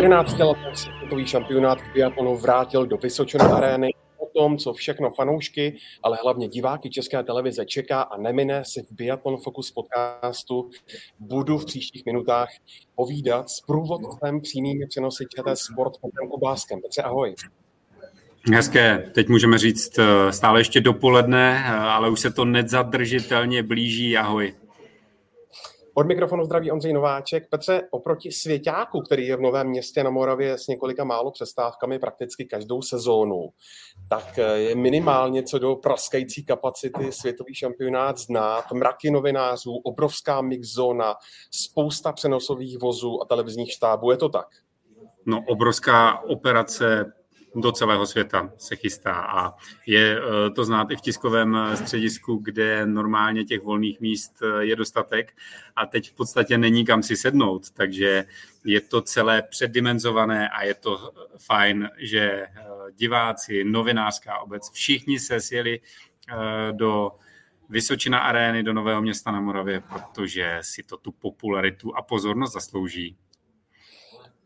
Po 11 letech se světový šampionát v biatlonu vrátil do Vysočina arény. O tom, co všechno fanoušky, ale hlavně diváky České televize čeká a nemine, si v Biathlon Focus podcastu budu v příštích minutách povídat s průvodcem přímými přenosy ČT Sport Petrem Kobáskem. Petře, ahoj. Hezké, teď můžeme říct eh, stále ještě dopoledne, eh, ale už se to nezadržitelně blíží. Ahoj. Od mikrofonu zdraví Ondřej Nováček. Petře, oproti Svěťáku, který je v Novém městě na Moravě s několika málo přestávkami prakticky každou sezónu, tak eh, je minimálně co do praskající kapacity světový šampionát znát. Mraky novinářů, obrovská mixzóna, spousta přenosových vozů a televizních štábů. Je to tak? No, obrovská operace do celého světa se chystá a je eh, to znát i v tiskovém eh, středisku, kde normálně těch volných míst eh, je dostatek a teď v podstatě není kam si sednout, takže je to celé předdimenzované a je to fajn, že diváci, novinářská obec, všichni se sjeli do Vysočina arény do Nového města na Moravě, protože si to tu popularitu a pozornost zaslouží.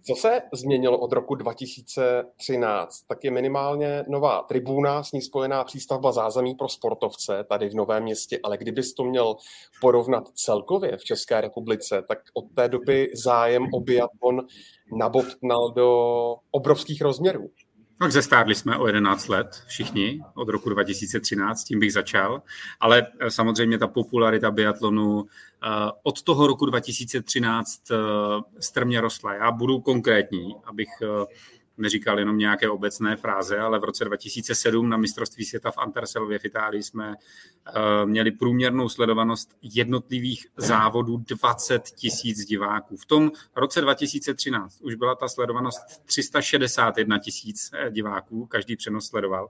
Co se změnilo od roku 2013? Tak je minimálně nová tribúna, s ní spojená přístavba zázemí pro sportovce tady v Novém městě, ale kdybys to měl porovnat celkově v České republice, tak od té doby zájem o biatlon nabobtnal do obrovských rozměrů. Tak zestárli jsme o 11 let všichni od roku 2013, tím bych začal, ale eh, samozřejmě ta popularita biatlonu eh, od toho roku 2013 eh, strmě rostla. Já budu konkrétní, abych neříkal jenom nějaké obecné fráze, ale v roce 2007 na mistrovství světa v Anterselově v Itálii jsme uh, měli průměrnou sledovanost jednotlivých závodů 20 tisíc diváků. V tom roce 2013 už byla ta sledovanost 361 tisíc eh, diváků, každý přenos sledoval.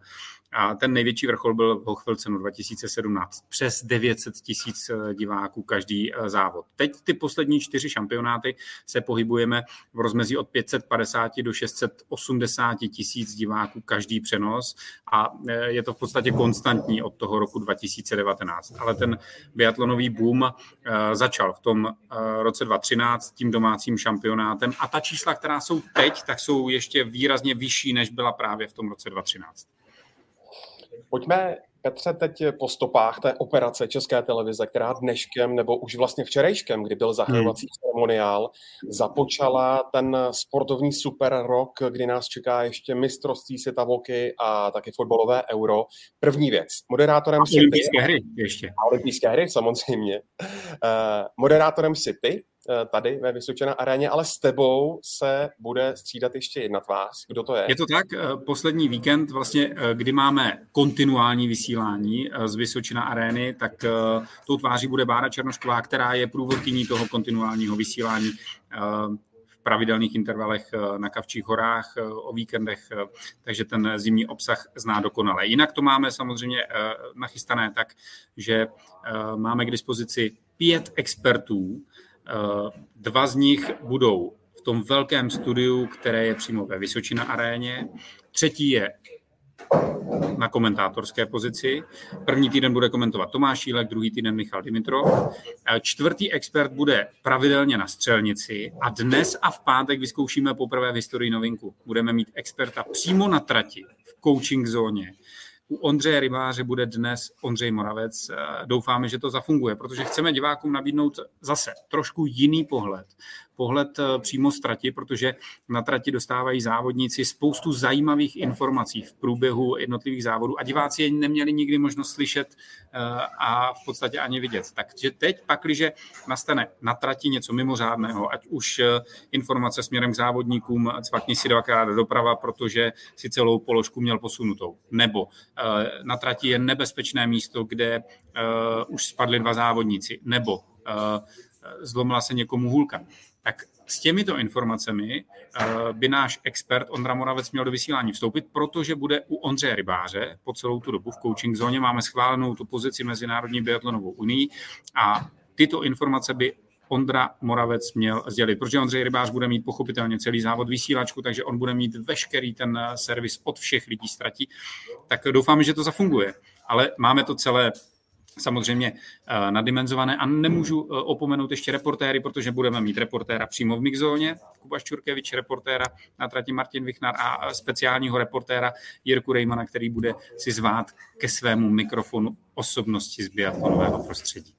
A ten největší vrchol byl v Hochfilcenu 2017. Přes 900 tisíc eh, diváků každý závod. Teď ty poslední čtyři šampionáty se pohybujeme v rozmezí od 550 do 600 80 tisíc diváků každý přenos a e, je to v podstatě konstantní od toho roku 2019. Ale ten biatlonový boom začal v tom roce 2013 tím domácím šampionátem a ta čísla, která jsou teď, tak jsou ještě výrazně vyšší, než byla právě v tom roce 2013. Pojďme Petře, teď po stopách té operace České televize, která dneškem nebo už vlastně včerejškem, kdy byl zahajovací hmm. ceremoniál, započala ten sportovní super rok, kdy nás čeká ještě mistrovství světa voky a taky fotbalové euro. První věc. Moderátorem a Olympijské hry ještě. A olympijské hry, samozřejmě. Uh, moderátorem City tady ve Vysočené aréně, ale s tebou se bude střídat ještě jedna tvář. Kdo to je? Je to tak. Eh, poslední víkend, vlastně, eh, kdy máme kontinuální vysílání z Vysočina arény, tak tou tváří bude Bára Černošková, která je průvodkyní toho kontinuálního vysílání v pravidelných intervalech na Kavčích horách o víkendech, takže ten zimní obsah zná dokonale. Jinak to máme samozřejmě nachystané tak, že máme k dispozici pět expertů, Eh, dva z nich budou v tom velkém studiu, které je přímo ve Vysočina aréně. Třetí je na komentátorské pozici. První týden bude komentovat Tomáš Šílek, druhý týden Michal Dimitrov. Eh, čtvrtý expert bude pravidelně na střelnici a dnes a v pátek vyzkoušíme poprvé v historii novinku. Budeme mít experta přímo na trati, v coaching zóně, u Ondřeje Rybáře bude dnes Ondřej Moravec. Eh, doufáme, že to zafunguje, protože chceme divákům nabídnout zase trošku jiný pohled pohled eh, přímo z trati, protože na trati dostávají závodníci spoustu zajímavých informací v průběhu jednotlivých závodů a diváci je neměli nikdy možnost slyšet eh, a v podstatě ani vidět. Takže teď pak, když nastane na trati něco mimořádného, ať už eh, informace směrem k závodníkům, cvakni si dvakrát doprava, protože si celou položku měl posunutou, nebo na trati je nebezpečné místo, kde už spadli dva závodníci, nebo zlomila se někomu hůlka tak s těmito informacemi uh, by náš expert Ondra Moravec měl do vysílání vstoupit, protože bude u Ondřeje Rybáře po celou tu dobu v coaching zóně. Máme schválenou tu pozici Mezinárodní biatlonovou unii a tyto informace by Ondra Moravec měl sdělit, protože Ondřej Rybář bude mít pochopitelně celý závod vysílačku, takže on bude mít veškerý ten eh, servis od všech lidí ztratí. Tak doufáme, že to zafunguje. Ale máme to celé samozřejmě nadimenzované a nemůžu opomenout ještě reportéry, protože budeme mít reportéra přímo v mixzóně, Kuba Ščurkevič, reportéra na trati Martin Vichnar a speciálního reportéra Jirku Rejmana, který bude si zvát ke svému mikrofonu osobnosti z biatlonového prostředí.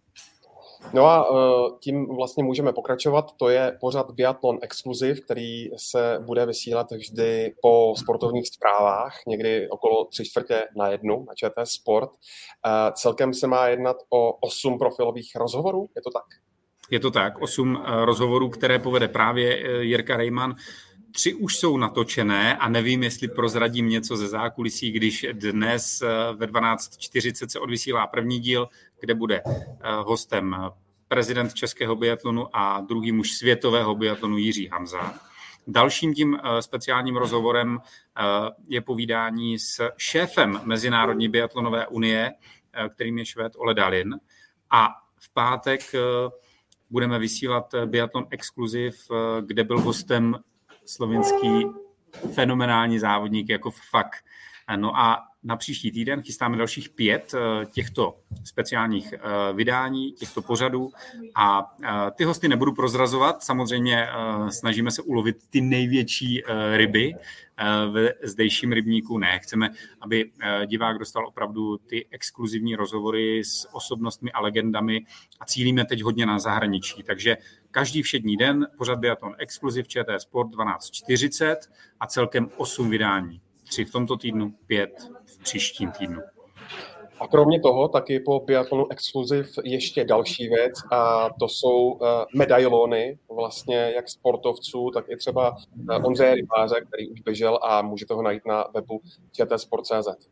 No a uh, tím vlastně můžeme pokračovat. To je pořad Biathlon Exclusive, který se bude vysílat vždy po sportovních zprávách, někdy okolo tři čtvrtě na jednu na ČT Sport. Uh, celkem se má jednat o osm profilových rozhovorů, je to tak? Je to tak, osm uh, rozhovorů, které povede právě Jirka Rejman. Tři už jsou natočené a nevím, jestli prozradím něco ze zákulisí, když dnes ve 12.40 se odvysílá první díl, kde bude hostem prezident českého biatlonu a druhý muž světového biatlonu Jiří Hamza. Dalším tím eh, speciálním rozhovorem eh, je povídání s šéfem Mezinárodní biatlonové unie, eh, kterým je Švéd Ole Dalin. A v pátek budeme vysílat Biatlon Exkluziv, kde byl hostem slovenský fenomenální závodník jako fakt. No a na příští týden chystáme dalších pět eh, těchto speciálních eh, vydání, těchto pořadů. A eh, ty hosty nebudu prozrazovat, samozřejmě snažíme se ulovit ty největší ryby ve zdejším rybníku. Ne, chceme, aby divák dostal opravdu ty exkluzivní rozhovory s osobnostmi a legendami a cílíme teď hodně na zahraničí, takže každý všední den pořad Biaton Exkluziv ČT Sport 12.40 a celkem 8 vydání tři v tomto týdnu, pět v příštím týdnu. A kromě toho taky po Biathlonu Exclusive ještě další věc a to jsou uh, medailony vlastně jak sportovců, tak i třeba uh, Ondřeje Rybáře, který už běžel a můžete ho najít na webu čtsport.cz.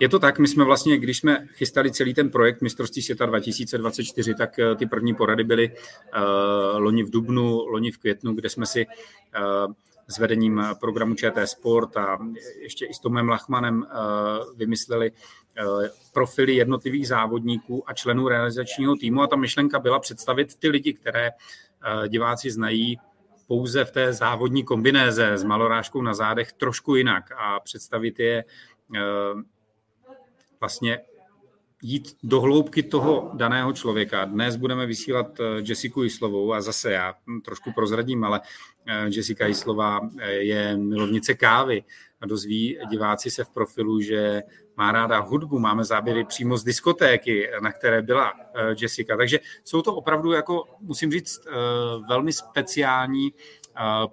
Je to tak, my jsme vlastně, když jsme chystali celý ten projekt mistrovství světa 2024, tak uh, ty první porady byly uh, loni v Dubnu, loni v květnu, kde jsme si uh, s vedením programu ČT Sport a ještě i s Tomem Lachmanem eh, vymysleli eh, profily jednotlivých závodníků a členů realizačního týmu. A ta myšlenka byla představit ty lidi, které eh, diváci znají pouze v té závodní kombinéze s malorážkou na zádech trošku jinak a představit je vlastně jít do hloubky toho daného člověka. Dnes budeme vysílat eh, Jessiku Jislovou a zase já trošku prozradím, ale eh, Jessica Jislová eh, je milovnice kávy a dozví diváci se v profilu, že má ráda hudbu, máme záběry přímo z diskotéky, na které byla Jessica. Takže jsou to opravdu, jako musím říct, velmi speciální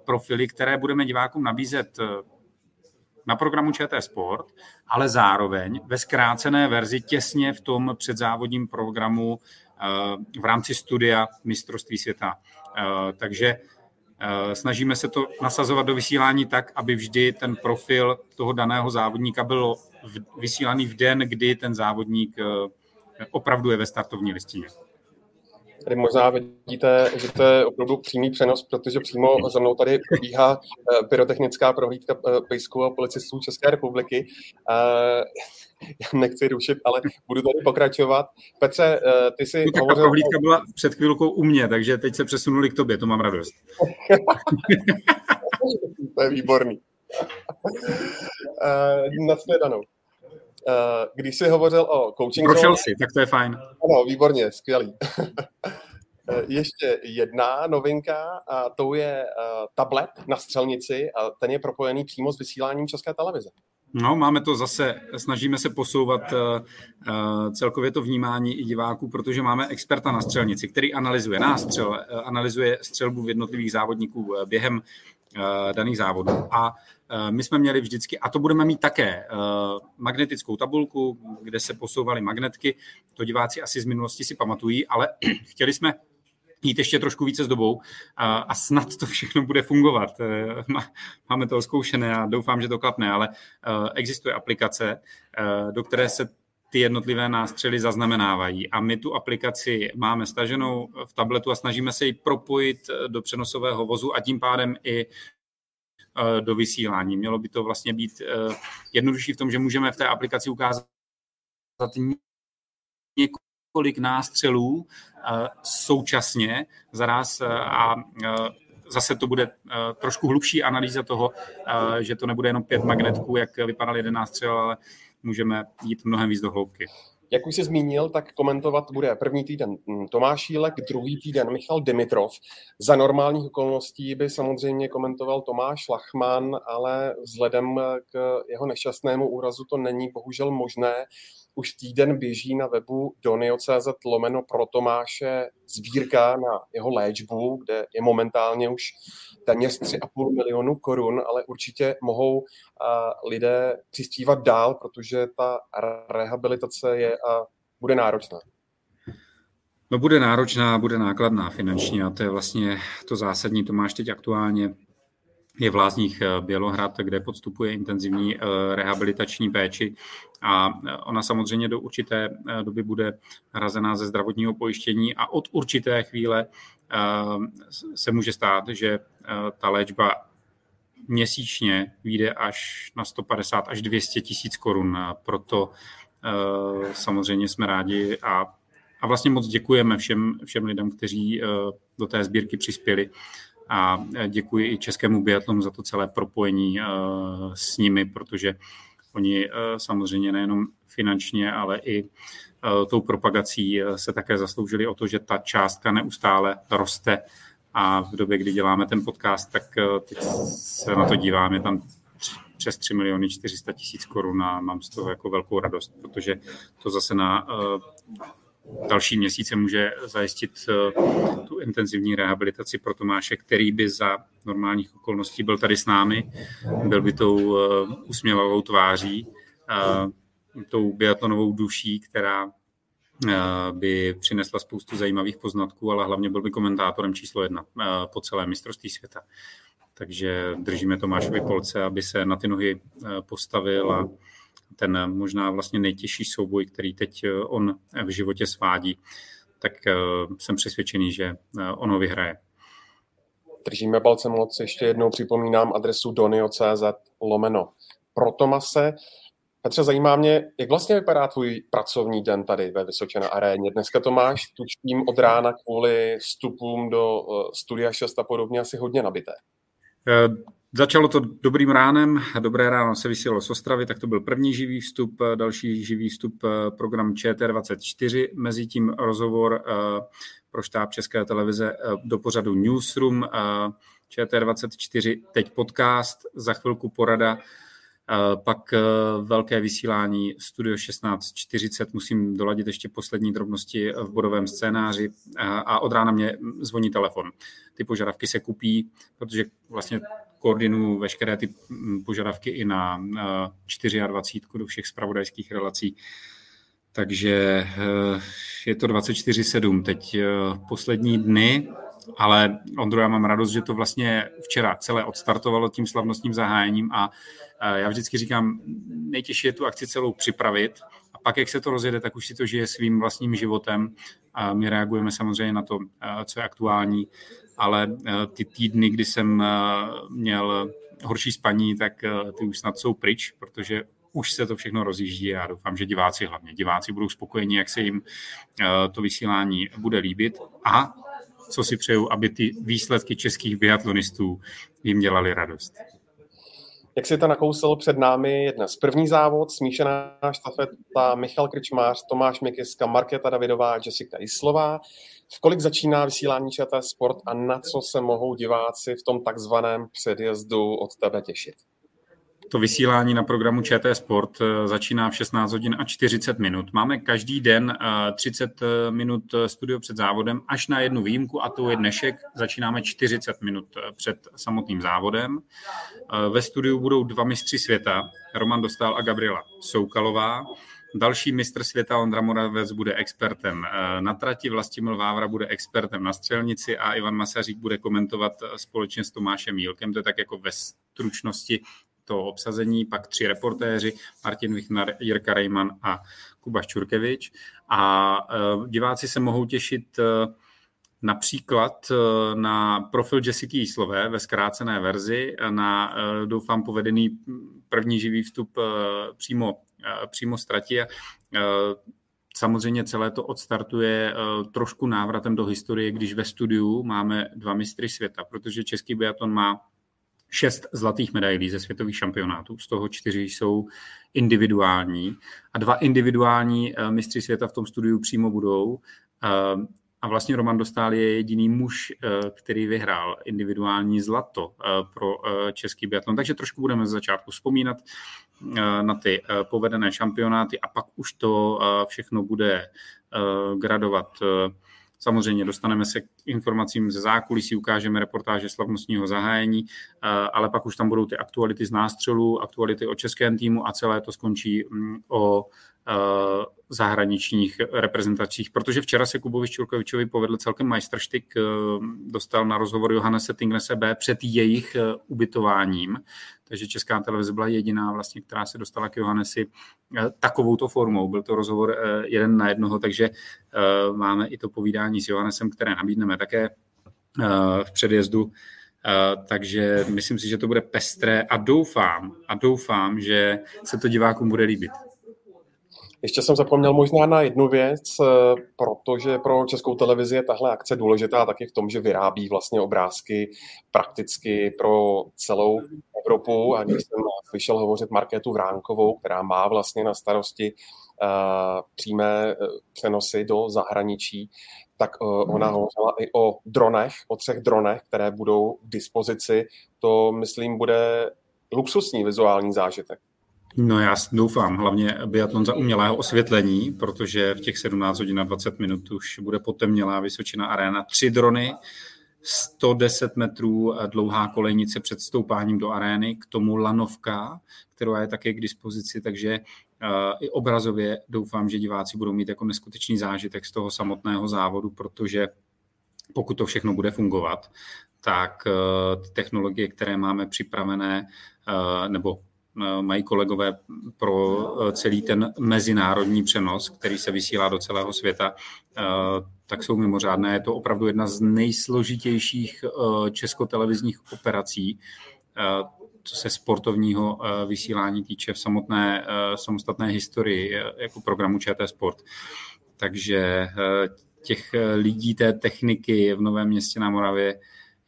profily, které budeme divákům nabízet na programu ČT Sport, ale zároveň ve zkrácené verzi těsně v tom předzávodním programu eh, v rámci studia mistrovství světa. Eh, takže eh, snažíme se to nasazovat do vysílání tak, aby vždy ten profil toho daného závodníka byl vysílaný v den, kdy ten závodník opravdu je ve startovní listině. Tady možná vidíte, že to je opravdu přímý přenos, protože přímo za mnou tady probíhá eh, pyrotechnická prohlídka eh, pejsků a policistů České republiky. Eh, já nechci rušit, ale budu tady pokračovat. Petře, ty si no, hovořil... prohlídka byla před chvilkou u mě, takže teď se přesunuli k tobě, to mám radost. to je výborný. Na shledanou. Eh, když jsi hovořil o coachingu... Prošel si, tak to je fajn. Ano, výborně, skvělý. Eh, ještě jedna novinka, a to je uh, tablet na střelnici a ten je propojený přímo s vysíláním České televize. No, máme to zase, snažíme se posouvat uh, celkově to vnímání i diváků, protože máme experta na střelnici, který analyzuje nástřel, analyzuje střelbu v jednotlivých závodníků během daných závodů. A Eh, my jsme měli vždycky, a to budeme mít také, eh, magnetickou tabulku, kde se posouvaly magnetky, to diváci asi z minulosti si pamatují, ale chtěli jsme jít ještě trošku více s dobou a, snad to všechno bude fungovat. Eh, máme to zkoušené a doufám, že to klapne, ale existuje aplikace, do které se ty jednotlivé nástřely zaznamenávají. A my tu aplikaci máme staženou v tabletu a snažíme se ji propojit do přenosového vozu a tím pádem i Eh, do vysílání. Mělo by to vlastně být eh, jednodušší v tom, že můžeme v té aplikaci ukázat několik nástřelů eh, současně zaraz a zase to bude trošku hlubší analýza toho, že to nebude jenom pět magnetků, jak vypadal jeden nástřel, ale můžeme jít mnohem víc do hloubky. Jak už jsi zmínil, tak komentovat bude první týden hm, Tomáš Jílek, druhý týden Michal Dimitrov. Za normálních okolností by samozřejmě komentoval Tomáš Lachman, ale vzhledem k jeho nešťastnému úrazu to není bohužel možné už týden běží na webu donio.cz lomeno pro Tomáše sbírka na jeho léčbu, kde je momentálně už téměř 3,5 milionu korun, ale určitě mohou lidé přispívat dál, protože ta rehabilitace je a bude náročná. No bude náročná, bude nákladná finančně a to je vlastně to zásadní. Tomáš teď aktuálně je v Lázních eh, Bělohrad, kde podstupuje intenzivní eh, rehabilitační péči a eh, ona samozřejmě do určité doby bude hrazená ze zdravotního pojištění a od určité chvíle se může stát, že ta léčba měsíčně vyjde až na 150 až 200 tisíc korun. Proto samozřejmě jsme rádi a, a vlastně moc děkujeme všem, všem lidem, kteří do té sbírky přispěli a děkuji i Českému biatlonu za to celé propojení eh, s nimi, protože oni eh, samozřejmě nejenom finančně, ale i eh, tou propagací se také zasloužili o to, že ta částka neustále roste. A v době, kdy děláme ten podcast, tak teď se na to dívám, je tam přes 3 miliony 400 tisíc korun a mám z toho jako velkou radost, protože to zase na další měsíce může zajistit eh, tu intenzivní rehabilitaci pro Tomáše, který by za normálních okolností byl tady s námi, byl by tou eh, usměvavou tváří, eh, tou biatlonovou duší, která by přinesla spoustu zajímavých poznatků, ale hlavně byl by komentátorem číslo jedna po celé mistrovství světa. Takže držíme Tomášovi polce, aby se na ty nohy postavil a ten možná vlastně nejtěžší souboj, který teď eh, on v životě svádí, tak eh, jsem přesvědčený, že eh, on ho vyhraje. Držíme palce moc. Ještě jednou připomínám adresu donio.cz lomeno pro Tomase. Petře, zajímá mě, jak vlastně vypadá tvůj pracovní den tady ve Vysočené aréně. Dneska to máš, tučím, od rána kvůli vstupům do studia 6 a podobně asi hodně nabité. Začalo to dobrým ránem, dobré ráno se vysílalo z Ostravy, tak to byl první živý vstup, další živý vstup eh, program ČT24, mezi tím rozhovor eh, pro štáb České televize eh, do pořadu Newsroom, ČT24, teď podcast, za chvilku porada, pak velké vysílání Studio 1640, musím doladit ještě poslední drobnosti v bodovém scénáři a od rána mě zvoní telefon. Ty požadavky se kupí, protože vlastně koordinuju veškeré ty mm, požadavky i na 24 do všech spravodajských relací. Takže eh, je to 24-7 teď eh, poslední dny, ale Ondro, já mám radost, že to vlastně včera celé odstartovalo tím slavnostním zahájením a eh, já vždycky říkám, nejtěžší je tu akci celou připravit a pak, jak se to rozjede, tak už si to žije svým vlastním životem a my reagujeme samozřejmě na to, co je aktuální ale eh, ty týdny, kdy jsem měl horší spaní, tak ty už snad jsou pryč, protože už se to všechno rozjíždí a doufám, že diváci hlavně. Diváci budou spokojeni, jak se jim to vysílání bude líbit a co si přeju, aby ty výsledky českých biatlonistů jim dělali radost. Jak si to nakousil před námi, je dnes první závod, smíšená štafeta Michal Krčmář, Tomáš Mikiska, Markéta Davidová, Jessica Islová. V kolik začíná vysílání ČT Sport a na co se mohou diváci v tom takzvaném předjezdu od tebe těšit? To vysílání na programu ČT Sport eh, začíná v 16 hodin a 40 minut. Máme každý den 30 eh, eh, minut studio před závodem, až na jednu výjimku, a to je dnešek. Začínáme 40 minut před samotným závodem. Ve studiu budou dva mistři světa, Roman Dostal a Gabriela Soukalová. Další mistr světa Ondra Moravec bude expertem na trati, Vlastimil Vávra bude expertem na střelnici a Ivan Masařík bude komentovat společně s Tomášem Jílkem. To je tak jako ve stručnosti to obsazení, pak tři reportéři, Martin Vichnar, Jirka Rejman a Kuba Ščurkevič. A e, diváci se mohou těšit e, například e, na profil Jessica Jíslové ve zkrácené verzi, na doufám povedený první živý vstup přímo, přímo z trati. Samozřejmě celé to odstartuje trošku návratem do historie, když ve studiu máme dva mistry světa, protože český biatlon má šest zlatých medailí ze světových šampionátů, z toho čtyři jsou individuální a dva individuální mistři světa v tom studiu přímo budou. A vlastně Roman Dostál je jediný muž, který vyhrál individuální zlato pro český biatlon. Takže trošku budeme z začátku vzpomínat na ty povedené šampionáty a pak už to všechno bude gradovat Samozřejmě dostaneme se k informacím ze zákulisí, ukážeme reportáže slavnostního zahájení, eh, ale pak už tam budou ty aktuality z nástřelů, aktuality o českém týmu a celé to skončí mm, o zahraničních reprezentacích, protože včera se Kubovi Ščurkovičovi povedl celkem majstrštyk, eh, dostal na rozhovor Johannese Tingnese B před jejich eh, ubytováním, takže Česká televize byla jediná, vlastně, která se dostala k Johannesi takovouto formou. Byl to rozhovor jeden na jednoho, takže máme i to povídání s Johannesem, které nabídneme také v předjezdu takže myslím si, že to bude pestré a doufám, a doufám, že se to divákům bude líbit. Ještě jsem zapomněl možná na jednu věc, eh, protože pro českou televizi je tahle akce důležitá taky v tom, že vyrábí vlastně obrázky prakticky pro celou Evropu. A když jsem slyšel hovořit Markétu Vránkovou, která má vlastně na starosti uh, přímé eh, přenosy do zahraničí, tak ona hovořila i o dronech, o třech dronech, které budou k dispozici. To, myslím, bude luxusní vizuální zážitek. No já doufám, hlavně biatlon za umělého osvětlení, protože v těch 17 hodin a 20 minut už bude potemnělá Vysočina arena. Tři drony, 110 metrů dlouhá kolejnice před stoupáním do arény, k tomu lanovka, která je také k dispozici, takže uh, i obrazově doufám, že diváci budou mít jako neskutečný zážitek z toho samotného závodu, protože pokud to všechno bude fungovat, tak uh, ty technologie, které máme připravené, nebo Eh, mají kolegové pro eh, celý ten mezinárodní přenos, který se vysílá do celého světa, eh, tak jsou mimořádné. Je to opravdu jedna z nejsložitějších českotelevizních operací, co se sportovního vysílání týče v samotné samostatné historii jako programu ČT Sport. Takže těch lidí, té techniky v Novém městě na Moravě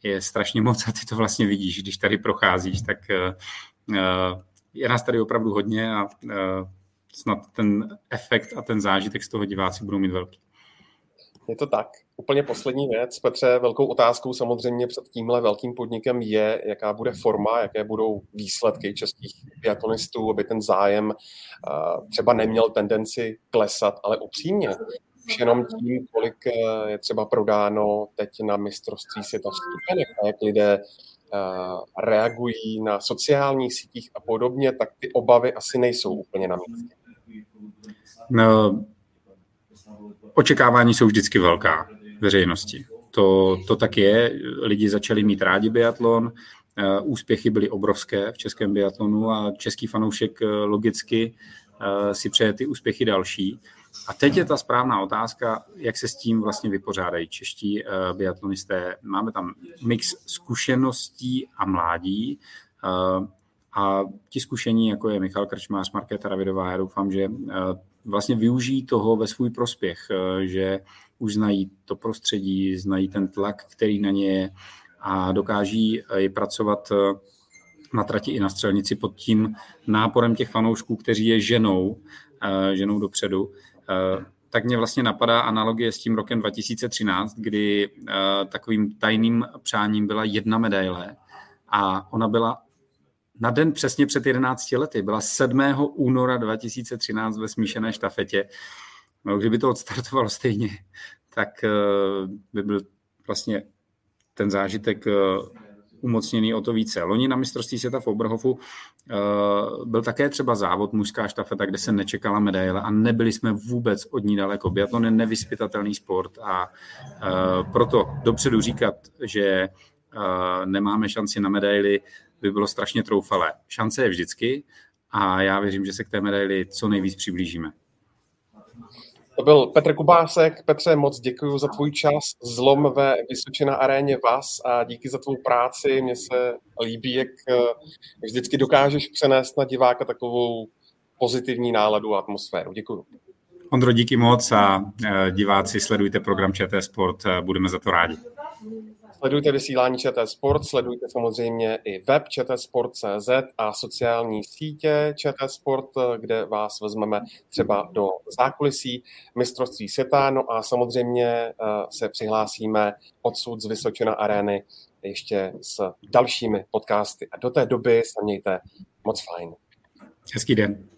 je strašně moc a ty to vlastně vidíš, když tady procházíš, tak je nás tady opravdu hodně a uh, snad ten efekt a ten zážitek z toho diváci budou mít velký. Je to tak. Úplně poslední věc, Petře, velkou otázkou samozřejmě před tímhle velkým podnikem je, jaká bude forma, jaké budou výsledky českých biatlonistů, aby ten zájem uh, třeba neměl tendenci klesat, ale upřímně, už jenom tím, kolik je třeba prodáno teď na mistrovství světa vstupenek, jak lidé Eh, reagují na sociálních sítích a podobně, tak ty obavy asi nejsou úplně na místě. No, očekávání jsou vždycky velká veřejnosti. To, to tak je. Lidi začali mít rádi biatlon, eh, úspěchy byly obrovské v českém biatlonu a český fanoušek eh, logicky si přeje ty úspěchy další. A teď je ta správná otázka, jak se s tím vlastně vypořádají čeští uh, biatlonisté. Máme tam mix zkušeností a mládí. Uh, a ti zkušení, jako je Michal Krčmář, Markéta Ravidová, já doufám, že vlastně využijí toho ve svůj prospěch, že už znají to prostředí, znají ten tlak, který na ně je a dokáží uh, pracovat na trati i na střelnici pod tím náporem těch fanoušků, kteří je ženou, ženou dopředu. Eh, tak mě vlastně napadá analogie s tím rokem 2013, kdy eh, takovým tajným přáním byla jedna medaile a ona byla na den přesně před 11 lety, byla 7. února 2013 ve smíšené štafetě. No, kdyby to odstartovalo stejně, tak eh, by byl vlastně ten zážitek umocněný o to více. Loni na mistrovství světa v Oberhofu uh, byl také třeba závod mužská štafeta, kde se nečekala medaile a nebyli jsme vůbec od ní daleko. Biatlon je nevyspytatelný sport a uh, proto dopředu říkat, že uh, nemáme šanci na medaily, by bylo strašně troufalé. Šance je vždycky a já věřím, že se k té medaili co nejvíc přiblížíme. To byl Petr Kubásek. Petře, moc děkuji za tvůj čas. Zlom ve Vysočina aréně vás a díky za tvou práci. Mně se líbí, jak eh, vždycky dokážeš přenést na diváka takovou pozitivní náladu a atmosféru. Děkuji. Ondro, díky moc a eh, diváci sledujte program ČT Sport. Budeme za to rádi. Sledujte vysílání ČT Sport, sledujte samozřejmě i web čtsport.cz a sociální sítě ČT Sport, kde vás vezmeme třeba do zákulisí mistrovství světa. No a samozřejmě eh, se přihlásíme odsud z Vysočina arény ještě s dalšími podcasty. A do té doby se mějte moc fajn. Hezký den.